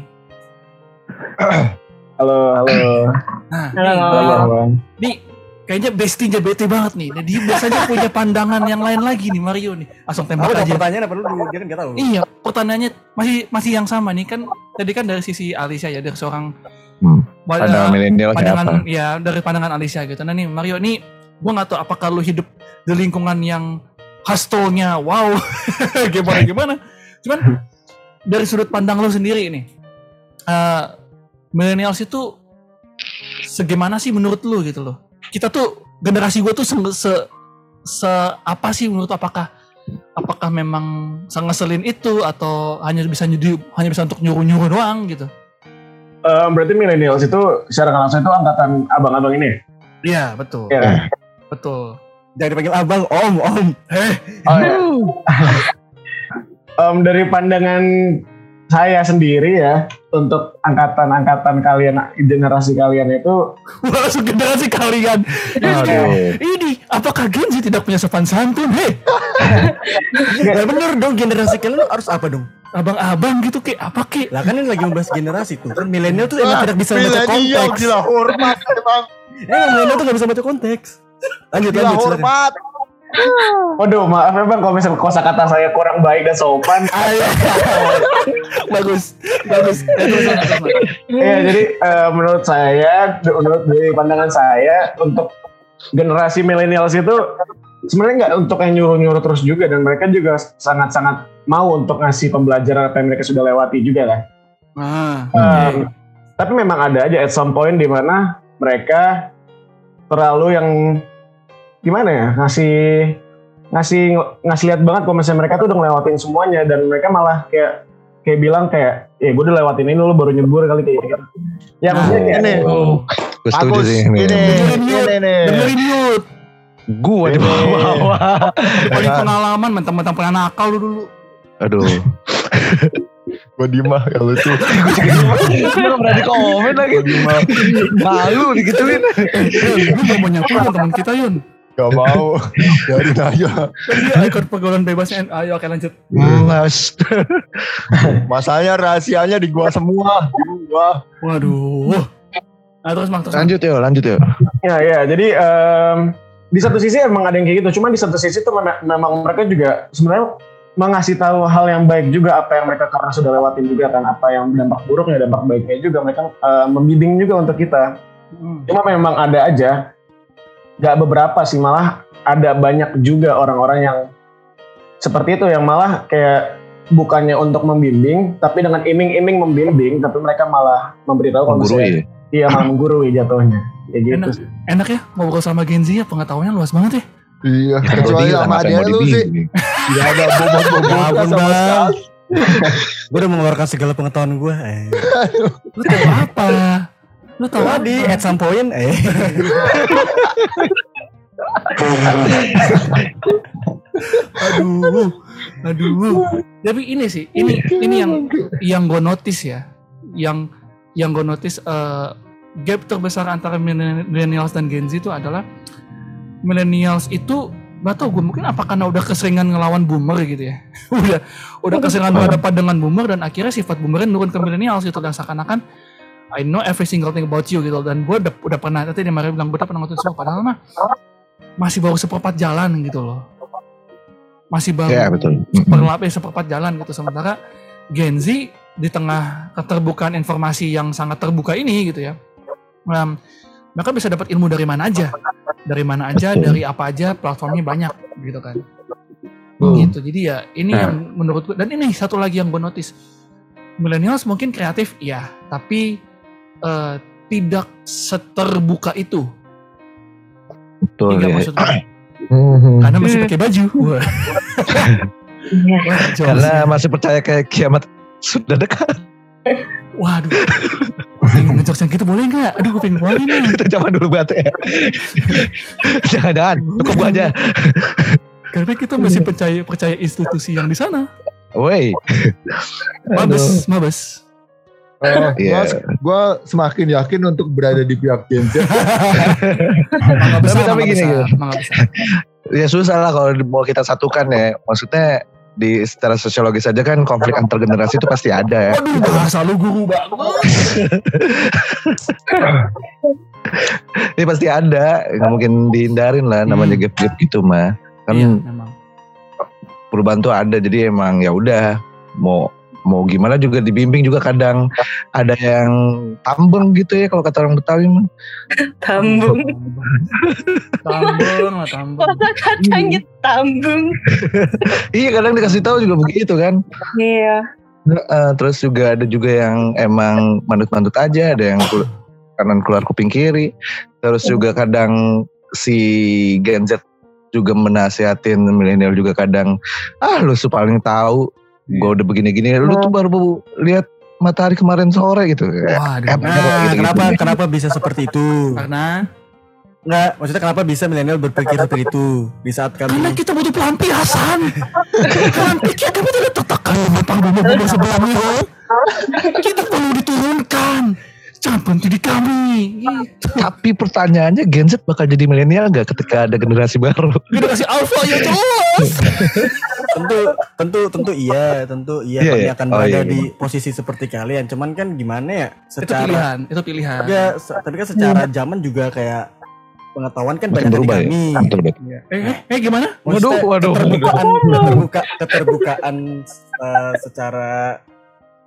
Halo, halo. Nah, Halo. Halo. Nih, kayaknya bestie-nya bete banget nih. Nah, dia biasanya punya pandangan yang lain lagi nih Mario nih. Langsung Apa tembak ada aja. pertanyaan apa lu dia kan gak tahu. Iya, pertanyaannya masih masih yang sama nih kan. Tadi kan dari sisi Alicia ya, dari seorang Hmm, Pandangan eh, milenial kayak apa? pandangan ya dari pandangan Alicia gitu. Nah nih Mario nih, gua nggak tahu apakah lu hidup di lingkungan yang hustle-nya wow gimana gimana. Cuman dari sudut pandang lu sendiri nih, eh millennials itu segimana sih menurut lu gitu loh? Kita tuh generasi gue tuh se, se, se- apa sih menurut apakah apakah memang sengeselin itu atau hanya bisa nyudi hanya bisa untuk nyuruh nyuruh doang gitu? Eh, berarti millennials itu secara langsung itu angkatan abang-abang ini. Iya betul. Iya kan? Betul. Jangan dipanggil abang, om, om. Oh, iya. Em, dari pandangan saya sendiri ya untuk angkatan-angkatan kalian generasi kalian itu Langsung generasi kalian. Aduh. Ini apakah Gen Z tidak punya sopan santun? Hei, Ya bener dong generasi kalian harus apa dong? abang-abang gitu kayak apa kek? Lah kan ini lagi membahas generasi tuh. Kan milenial tuh emang Ah, tidak bisa baca konteks. Gila hormat emang. Emang milenial tuh gak bisa baca konteks. Lanjut Gila lanjut silakan. Waduh, maaf ya bang kalau misalnya kosa kata saya kurang baik dan sopan. bagus, bagus. Ya. Iya, jadi eh, menurut saya, menurut dari pandangan saya untuk generasi milenials itu sebenarnya nggak untuk yang nyuruh-nyuruh terus juga dan mereka juga sangat-sangat mau untuk ngasih pembelajaran apa yang mereka sudah lewati juga kan. Ah, Um, tapi memang ada aja at some point di mana mereka terlalu yang gimana ya ngasih ngasih ngasih lihat banget kalau misalnya mereka tuh udah ngelewatin semuanya dan mereka malah kayak kayak bilang kayak ya gue udah lewatin ini lu baru nyebur kali kayak gitu. Ya Nah, maksudnya kayak, ini. oh, Gue setuju sih Ini, ini. ini dengerin yuk. Gue di bawah. Paling pengalaman mentang-mentang pernah nakal lu dulu. Aduh. Gue dimah kalau itu. Gue gak berani komen lagi. Malu digituin. Gue gak mau sama teman kita Yun. Gak mau. Biarin aja. Kan dia ikut pergaulan bebasnya. Ayo oke lanjut. Mas. Masalahnya rahasianya di gua semua. Gua. Waduh. Nah terus Mang, terus. Lanjut yuk, lanjut yuk. Ya ya, jadi em, di satu sisi emang ada yang kayak gitu, cuma di satu sisi tuh mem- memang mereka juga sebenarnya mengasih tahu hal yang baik juga apa yang mereka karena sudah lewatin juga kan apa yang dampak buruknya dampak baiknya juga mereka eh, membimbing juga untuk kita. Hmm. Cuma memang ada aja, gak beberapa sih malah ada banyak juga orang-orang yang seperti itu yang malah kayak bukannya untuk membimbing tapi dengan iming-iming membimbing tapi mereka malah memberitahu kalau misalnya- Menggurui. iya malah menggurui jatuhnya kayak gitu Enak, enak ya ngobrol sama Gen Z ya pengetahuannya luas banget ya. Iya. Ya, Kecuali sama dia lu sih. Gak ada bobot-bobotnya Ya ampun, sama Bang. sekali. Gue udah mengeluarkan segala pengetahuan gue. Eh. Lu tahu apa? Lu tahu Tadi apa? at some point, eh. Aduh, aduh. Tapi ini sih, ini ini yang yang gue notice ya, yang yang gue notice eh, gap terbesar antara millennials dan Gen Z itu adalah millennials itu gak tau gue mungkin apa karena udah keseringan ngelawan boomer gitu ya udah udah keseringan berhadapan dengan boomer dan akhirnya sifat boomernya nurun ke millennials gitu dan seakan-akan I know every single thing about you gitu. Dan gue udah, udah pernah tadi dia bilang gue udah pernah nonton semua. Padahal mah masih baru seperempat jalan gitu loh. Masih baru Ya betul. seperlap eh, seperempat jalan gitu. Sementara Gen Z di tengah keterbukaan informasi yang sangat terbuka ini gitu ya. Em, mereka bisa dapat ilmu dari mana aja. Dari mana aja Betul. dari apa aja platformnya banyak gitu kan. Hmm. gitu. Jadi ya ini Nah. yang menurut gue dan ini satu lagi yang gue notice. Millennials mungkin kreatif ya tapi eh, tidak seterbuka itu Betul Iya ya. maksud karena masih pakai baju Wah. Iya. Wah, Karena sih. masih percaya kayak kiamat sudah dekat. Waduh. Ngejokes yang kita boleh nggak? Aduh gue pengen keluarin nih. Zaman dulu banget ya. Jangan-jangan, cukup aja. Karena kita masih percaya percaya institusi yang di sana. Woi. Mabes, mabes. Eh, Iya. gua, gua semakin yakin untuk berada di pihak Gen Z. Tapi mangga gini, besar, gitu. Ya susah lah kalau mau kita satukan ya. Maksudnya di secara sosiologis aja kan konflik antar generasi itu pasti ada ya. Waduh, bahasa lu guru banget. Ini pasti ada, nggak mungkin dihindarin lah namanya Hmm. gap-gap gitu mah. Kan Iya, perubahan tuh ada jadi emang ya udah mau mau gimana juga dibimbing juga kadang ada yang tambeng gitu ya kalau kata orang Betawi mah. Tambung. Tambung lah, tambung. Masa katanya tambung. Iya kadang dikasih tahu juga begitu kan. Iya. Eh, terus juga ada juga yang emang manut-manut aja, ada yang kul- kanan keluar kuping kiri. Terus juga kadang si Gen Z juga menasihatin milenial juga kadang ah lu su paling tahu gue udah begini-gini lu tuh baru lihat matahari kemarin sore gitu Waduh. Eh, Nah, kenapa kenapa bisa seperti itu? Karena Enggak, maksudnya kenapa bisa milenial berpikir seperti itu di saat karena kami kita butuh pelampiasan. Pikir kami tidak tertekan menentang bumbu-bumbu sebelumnya. Kita perlu diturunkan. Jangan berhenti di kami. Gitu. Tapi pertanyaannya Gen Z bakal jadi milenial nggak ketika ada generasi baru? Kita kasih alpha ya jelas. tentu tentu tentu iya, tentu iya Iya, kami iya. akan Oh, berada iya, di posisi seperti kalian. Cuman kan gimana ya Itu secara pilihan, itu pilihan. Ya, tapi kan secara zaman juga kayak pengetahuan kan Makin banyak dari berubah ya? kami. Betul, betul. Eh, eh, eh gimana? Waduh, Maksudnya waduh, keterbukaan, keterbuka, keterbukaan eh, secara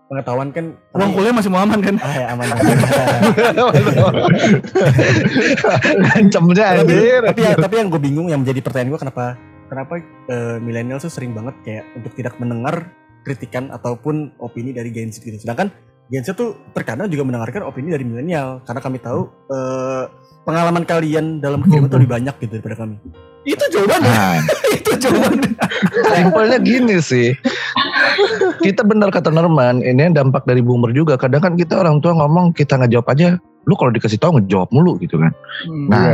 pengetahuan kan Uang kuliah masih mau aman kan? ah ya aman Ngancemnya tapi, anjir. tapi, ya- tapi yang gue bingung yang menjadi pertanyaan gue kenapa kenapa eh, milenial tuh sering banget kayak untuk tidak mendengar kritikan ataupun opini dari Gen Z gitu. Sedangkan Gen Z tuh terkadang juga mendengarkan opini dari milenial karena kami tahu eh, pengalaman kalian dalam kehidupan tuh lebih banyak gitu daripada kami. Itu jawabannya. Nah, itu jawabannya. simpelnya gini sih. Kita benar kata Norman, ini dampak dari boomer juga. Kadang kan kita orang tua ngomong kita ngejawab aja, lu kalau dikasih tahu ngejawab mulu gitu kan. Hmm. Nah,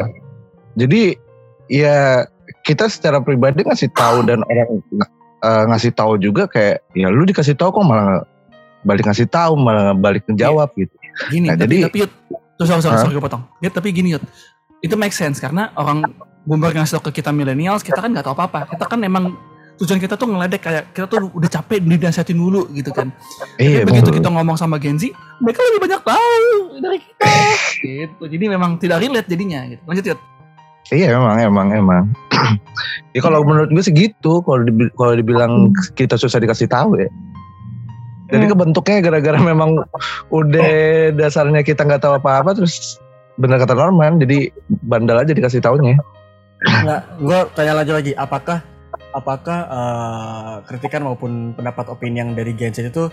jadi ya kita secara pribadi ngasih tahu dan orang eh, ngasih tahu juga kayak ya lu dikasih tahu kok malah balik ngasih tahu malah balik ngejawab gitu. Gini, Nah, tapi, jadi- tapi sorry, Hah? sorry gue potong. Ya, tapi gini Yud, itu make sense karena orang boomer ngasih tau ke kita millennials, kita kan nggak tahu apa-apa. Kita kan emang tujuan kita tuh ngeledek kayak kita tuh udah capek dinasihatin dulu gitu kan. Iya, Tapi begitu kita ngomong sama Gen Z, mereka lebih banyak tahu dari kita. gitu. Jadi memang tidak relate jadinya gitu. Lanjut Yud. Iya emang emang emang. ya kalau menurut gue sih gitu. Kalau dibi- kalau dibilang kita susah dikasih tahu ya. Jadi kebentuknya gara-gara memang udah dasarnya kita nggak tahu apa-apa terus bener kata Norman jadi bandel aja dikasih taunya. Nggak, gue tanya lagi lagi, apakah apakah eh, kritikan maupun pendapat opini yang dari Gen Z itu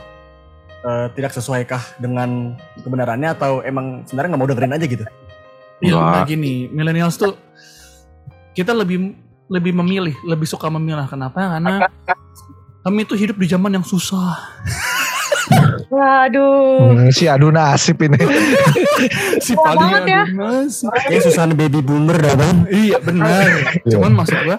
eh, tidak sesuaikah dengan kebenarannya atau emang sebenarnya nggak mau dengerin aja gitu? Iya, nah gini, millennials tuh kita lebih lebih memilih, lebih suka memilah. Kenapa? Karena kami tuh hidup di zaman yang susah. Waduh. Hmm, si adu nasib ini. si Wah, paling banget ya. nasib. Kayak susah baby boomer dah bang. Iya benar. Cuman maksud gua,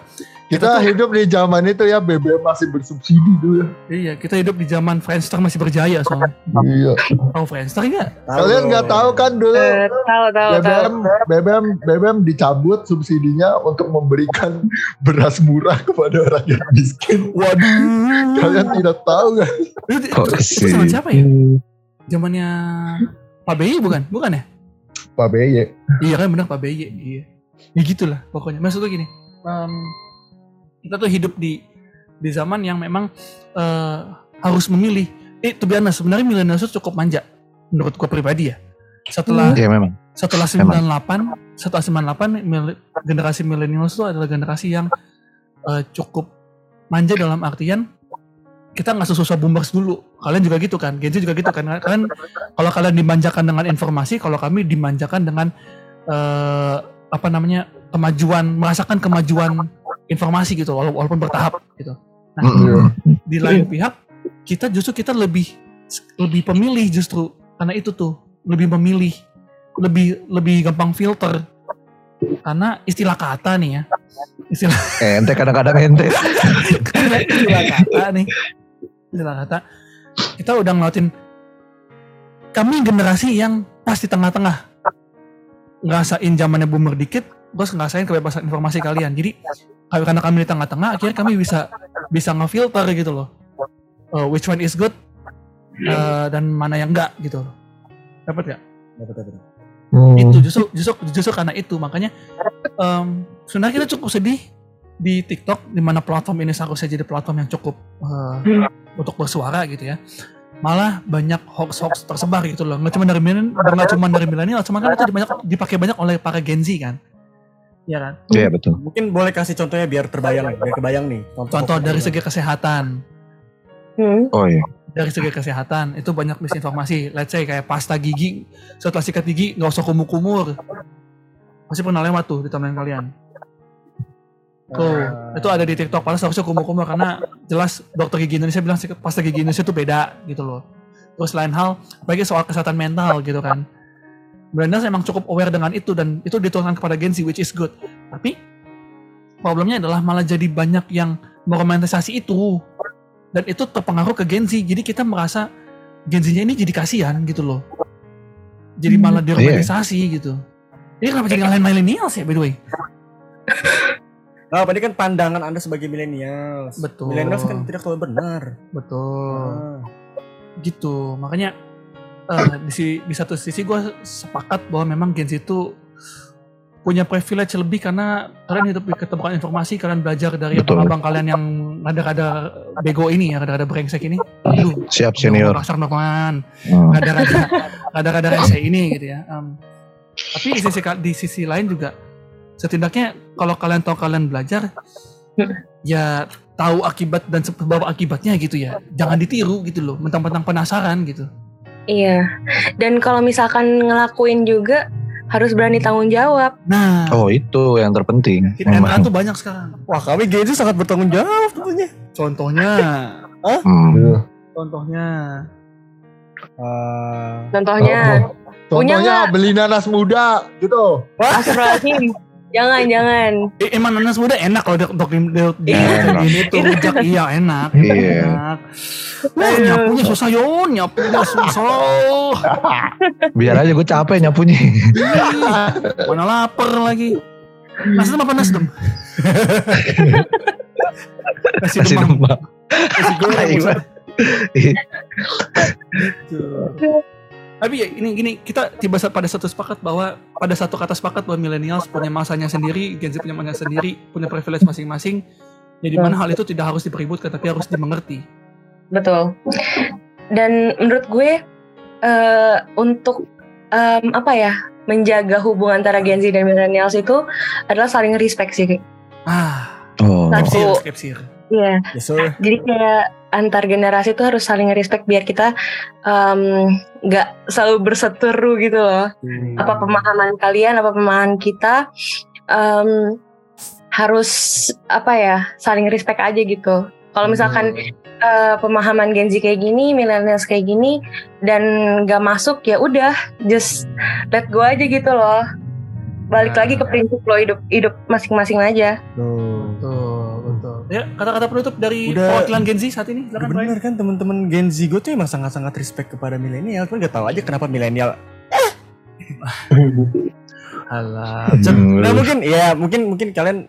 Kita hidup di zaman itu ya BBM masih bersubsidi tuh ya. iya kita hidup di zaman Friendster masih berjaya soalnya. Iya. Tahu Friendster nggak? Kalian nggak tahu kan dulu Eh, tahu tahu tahu. BBM BBM BBM dicabut subsidinya untuk memberikan beras murah kepada rakyat miskin. Waduh. Kalian tidak tahu kan? Itu, itu, zaman siapa ya? Zamannya Pak BY bukan? Bukan ya? Pak BY. Iya kan benar Pak BY. Iya. Ya gitulah pokoknya. Maksud gue gini. em, kita tuh hidup di di zaman yang memang eh, harus memilih. Eh, to be honest, sebenarnya milenial itu cukup manja menurut gue pribadi ya. Setelah Iya memang. setelah 98, setelah 98 mil- generasi milenial itu adalah generasi yang eh, cukup manja dalam artian kita nggak sesusah boomers dulu. Kalian juga gitu kan? Gen Z juga gitu kan? Kalian kalau kalian dimanjakan dengan informasi, kalau kami dimanjakan dengan eh, apa namanya kemajuan, merasakan kemajuan informasi gitu, wala- walaupun bertahap gitu. Nah, Mm-mm. di lain pihak kita justru kita lebih lebih pemilih justru karena itu tuh lebih memilih lebih lebih gampang filter karena istilah kata nih ya istilah Ente kadang-kadang ente. istilah kata nih istilah kata kita udah ngelawatin kami generasi yang pas di tengah-tengah ngerasain zamannya boomer dikit terus ngerasain kebebasan informasi kalian. Jadi kalau karena kami di tengah-tengah akhirnya kami bisa bisa ngefilter gitu loh. Uh, which one is good uh, dan mana yang enggak gitu. Loh dapat gak? Dapat dapat. Hmm. itu justru justru justru karena itu. Makanya em, sebenarnya kita cukup sedih di TikTok di mana platform ini seharusnya jadi platform yang cukup eh, untuk bersuara gitu ya. Malah banyak hoax hoax tersebar gitu loh. Nggak cuma dari milenial nggak cuma dari milenial cuma kan itu banyak dipakai banyak oleh para Gen Z kan ya kan Iya betul. Mungkin boleh kasih contohnya biar terbayang, biar kebayang nih. contoh dari segi kesehatan Hmm. Oh iya. dari segi kesehatan itu banyak misinformasi let's say kayak pasta gigi setelah sikat gigi nggak usah kumur-kumur pasti pernah lewat tuh di timeline kalian tuh itu ada di TikTok padahal seharusnya kumur-kumur karena jelas dokter gigi Indonesia bilang sikat pasta gigi Indonesia itu beda gitu loh terus lain hal bagi soal kesehatan mental gitu kan Millennials emang cukup aware dengan itu dan itu diturunkan kepada Gen Z which is good. Tapi problemnya adalah malah jadi banyak yang meromantisasi itu. Dan itu terpengaruh ke Gen Z. Jadi kita merasa Gen Z-nya ini jadi kasihan gitu loh. Jadi malah diromantisasi gitu. Ini kenapa jadi ngalahin millennials ya by the way? Nah, ini kan pandangan Anda sebagai milenials. Betul. Milenials kan tidak selalu benar. betul. Ah. gitu. Makanya eh, di, si- di satu sisi gue sepakat bahwa memang Gen Z itu punya privilege lebih karena kalian hidup di ketebakan informasi, kalian belajar dari abang-abang kalian yang rada-rada bego ini ya, rada-rada brengsek ini. Aduh, Siap senior. Pasar Norman, Hmm. rada-rada rada-rada rese ini gitu ya. Em, tapi di sisi di sisi lain juga setidaknya kalau kalian tahu kalian belajar ya tahu akibat dan sebab akibatnya gitu ya. Jangan ditiru gitu loh, mentang-mentang penasaran gitu. Iya. Dan kalau misalkan ngelakuin juga harus berani tanggung jawab. Nah, Oh itu yang terpenting. kita tuh banyak sekarang. Wah kami Gen Z sangat bertanggung jawab tentunya. Contohnya, Hmm. contohnya Eh, Contohnya, Contohnya nggak? beli nanas muda gitu. Astagfirullahaladzim. Jangan, jangan. Eh, emang nanas muda enak kalau untuk di, di, ini tuh rujak iya enak. Iya. enak. Wah, nyapunya susah yon, nyapunya susah. Biar aja gue capek nyapunya. Ih, Mana lapar lagi. Nasdem apa? Nasi Masih demam. demam. Nasi goreng. Tapi ya ini gini kita tiba pada satu sepakat bahwa pada satu kata sepakat bahwa millennials punya masanya sendiri, Gen Z punya masanya sendiri, punya privilege masing-masing. Jadi mana hal itu tidak harus dipeributkan tapi harus dimengerti. Betul. Dan menurut gue eh untuk em, apa ya menjaga hubungan antara Gen Z dan millennials itu adalah saling respect sih. Ah, Oh. Satu. Iya. yes sir. Jadi kayak antar generasi itu harus saling respect biar kita em, nggak selalu berseteru gitu loh. Apa pemahaman kalian, apa pemahaman kita em, harus apa ya saling respect aja gitu. Kalau misalkan eh, pemahaman Gen Z kayak gini, millennials kayak gini, dan nggak masuk ya udah, just let go aja gitu loh. Balik Nah. lagi ke prinsip lo hidup hidup masing-masing aja. Tuh. Betul. Ya, kata-kata penutup dari Udah- perwakilan Gen Z saat ini. Ya Silakan, Brian. bener kan teman-teman Gen Z gue tuh emang sangat-sangat respect kepada milenial. Cuman gak tahu aja kenapa milenial. Alah. Hmm. Nah mungkin ya mungkin mungkin kalian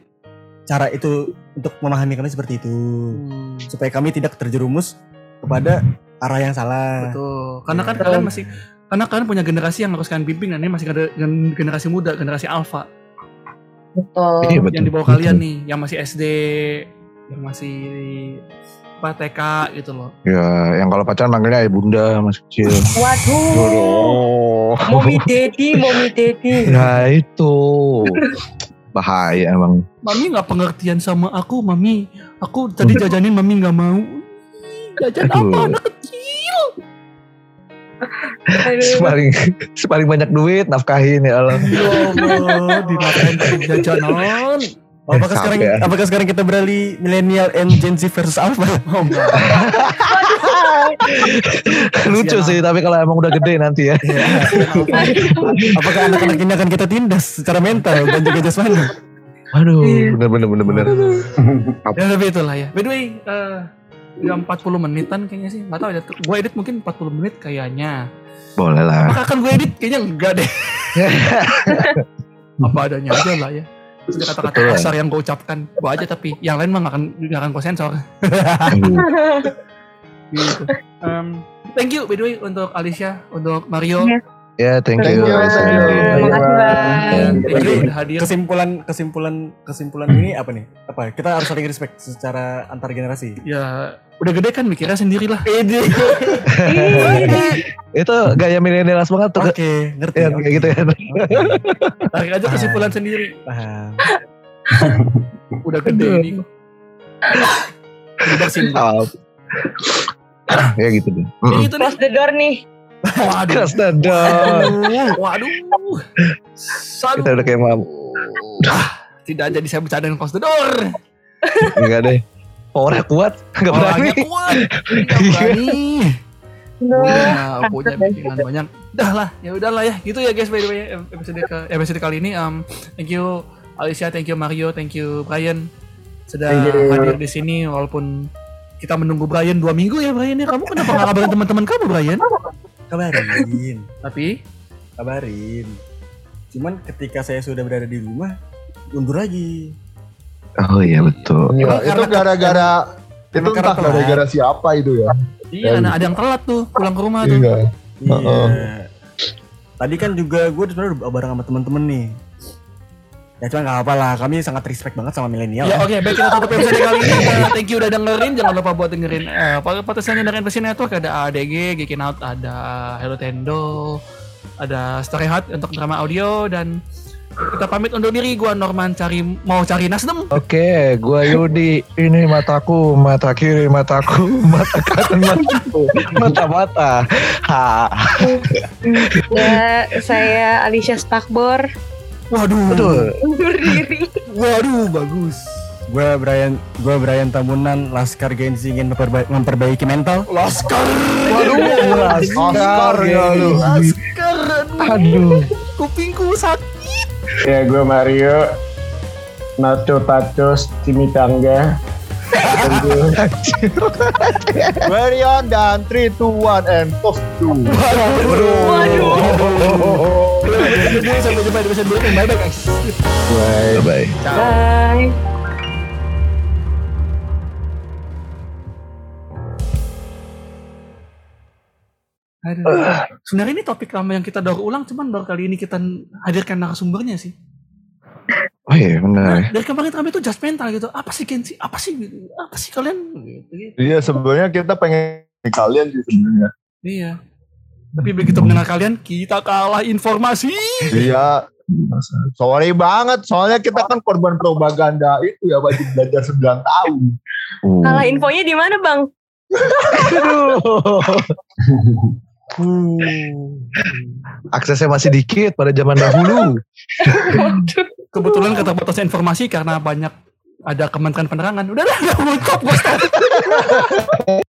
cara itu untuk memahami kami seperti itu Hmm, supaya kami tidak terjerumus kepada arah yang salah. Betul. Karena kan Betul. kalian masih karena kalian punya generasi yang harus kalian bimbing dan ini masih ada gen- generasi muda, generasi alpha Betul. Iya betul. yang di bawah kalian nih, yang masih SD, yang masih apa TK gitu loh. Ya, yang kalau pacaran manggilnya ayah bunda masih kecil. Waduh. Oh. Mommy daddy, mommy daddy. Ya itu bahaya emang. Mami nggak pengertian sama aku, mami. Aku tadi jajanin mami nggak mau. Jajan apa Aduh. anak kecil? Aduh. Paling paling banyak duit nafkahin ya Allah. Ya Allah, pakai jajanan. Apakah sekarang ya. apakah sekarang kita beralih milenial and Gen Z versus Alpha? Oh. Lucu sih tapi kalau emang udah gede nanti ya. apakah anak-anak ini akan kita tindas secara mental dan juga jasmani? Aduh, bener bener bener bener. Ya tapi itulah ya. By the way, eh udah 40 menitan kayaknya sih. Gak tahu ya. Gue edit mungkin 40 menit kayaknya. Boleh lah. Apakah akan gue edit? Kayaknya enggak deh. Apa adanya aja lah ya. Ada kata-kata Betul. kasar yang gue ucapkan. Gue aja tapi yang lain mah gak akan, gak akan gue sensor. gitu. Em, thank you by the way untuk Alicia, untuk Mario. Iya. Ya, thank Thank you. you, thank you. Thank you. Kesimpulan kesimpulan kesimpulan ini apa nih? Apa? Kita harus saling respect secara antar generasi. Ya udah gede kan mikirnya sendiri lah. Itu gaya milenialis banget tuh. Oke, ngerti. Ya, oke. kayak gitu ya. Tarik aja kesimpulan sendiri. Paham. Udah gede ini kok. Udah bersimpah. Maaf. ya gitu deh. Ya gitu nih. Close the door nih. Waduh. Keras dadar. Waduh. Sadu. Kita udah kayak mam. Ah, tidak jadi saya bercanda close the door. Enggak deh. Powernya kuat. Enggak berani. Orangnya kuat. Nggak berani. Nah, punya bikinan banyak. Udah lah, ya udahlah ya. Gitu ya guys by the way episode ke episode kali ini. Um, thank you Alicia, thank you Mario, thank you Brian sudah you. hadir di sini walaupun kita menunggu Brian dua minggu ya Brian ya. Kamu kenapa nggak kabarin teman-teman kamu Brian? Kabarin, Tapi kabarin. Cuman ketika saya sudah berada di rumah, undur lagi. Oh iya betul. Ya, itu gara-gara itu entah gara-gara siapa itu ya. iya, nah, ada yang telat tuh pulang ke rumah tuh. Iya. Iya. Heeh. Tadi kan juga gue sebenarnya udah bareng sama temen-temen nih. Ya cuman gak apa lah, kami sangat respect banget sama milenial. Ya ya. oke, baik kita tutup episode kali ini. Thank you udah dengerin. Jangan lupa buat dengerin eh podcastnya dari NPC Network ada ADG, Geekin Out, ada Hello Tendo, ada Story Hut untuk drama audio dan kita pamit undur diri. Gua Norman cari mau cari Nasdem. Oke, gua Yudi. Ini mataku, mata kiri mataku, mata kanan mataku, mata-mata. Ha. Ya, saya Alicia Spakbor. Waduh. Aduh, Undur diri. Waduh, bagus. Gue Brian, gue Brian Tamunan, Laskar Genzi ingin memperba- memperbaiki mental. Laskar. waduh, Oscar ya lu. Laskar. Aduh. Kupingku sakit. Ya gue Mario. Nacho Tachos Chimichanga. On dan 3, 2, 1 and toast to. Waduh. Sampai jumpa di episode berikutnya. Bye bye guys. Bye. Bye. Aduh. Sebenarnya ini topik lama yang kita daur ulang, cuman baru kali ini kita hadirkan narasumbernya sih. Oh iya benar. Nah, dari kemarin kami itu just mental gitu. Apa sih Kenzi? Apa sih? Apa sih kalian? Gitu, gitu. Iya sebenarnya kita pengen kalian sih sebenarnya. Iya. Tapi begitu mendengar kalian, kita kalah informasi. Iya. Sorry banget, soalnya kita kan korban propaganda itu ya wajib belajar 9 tahun. Uh. Kalah infonya di mana, Bang? Aksesnya masih dikit pada zaman dahulu. Kebetulan keterbatasan informasi karena banyak ada Kementerian Penerangan. Udah lah, udah, stop, gua stop.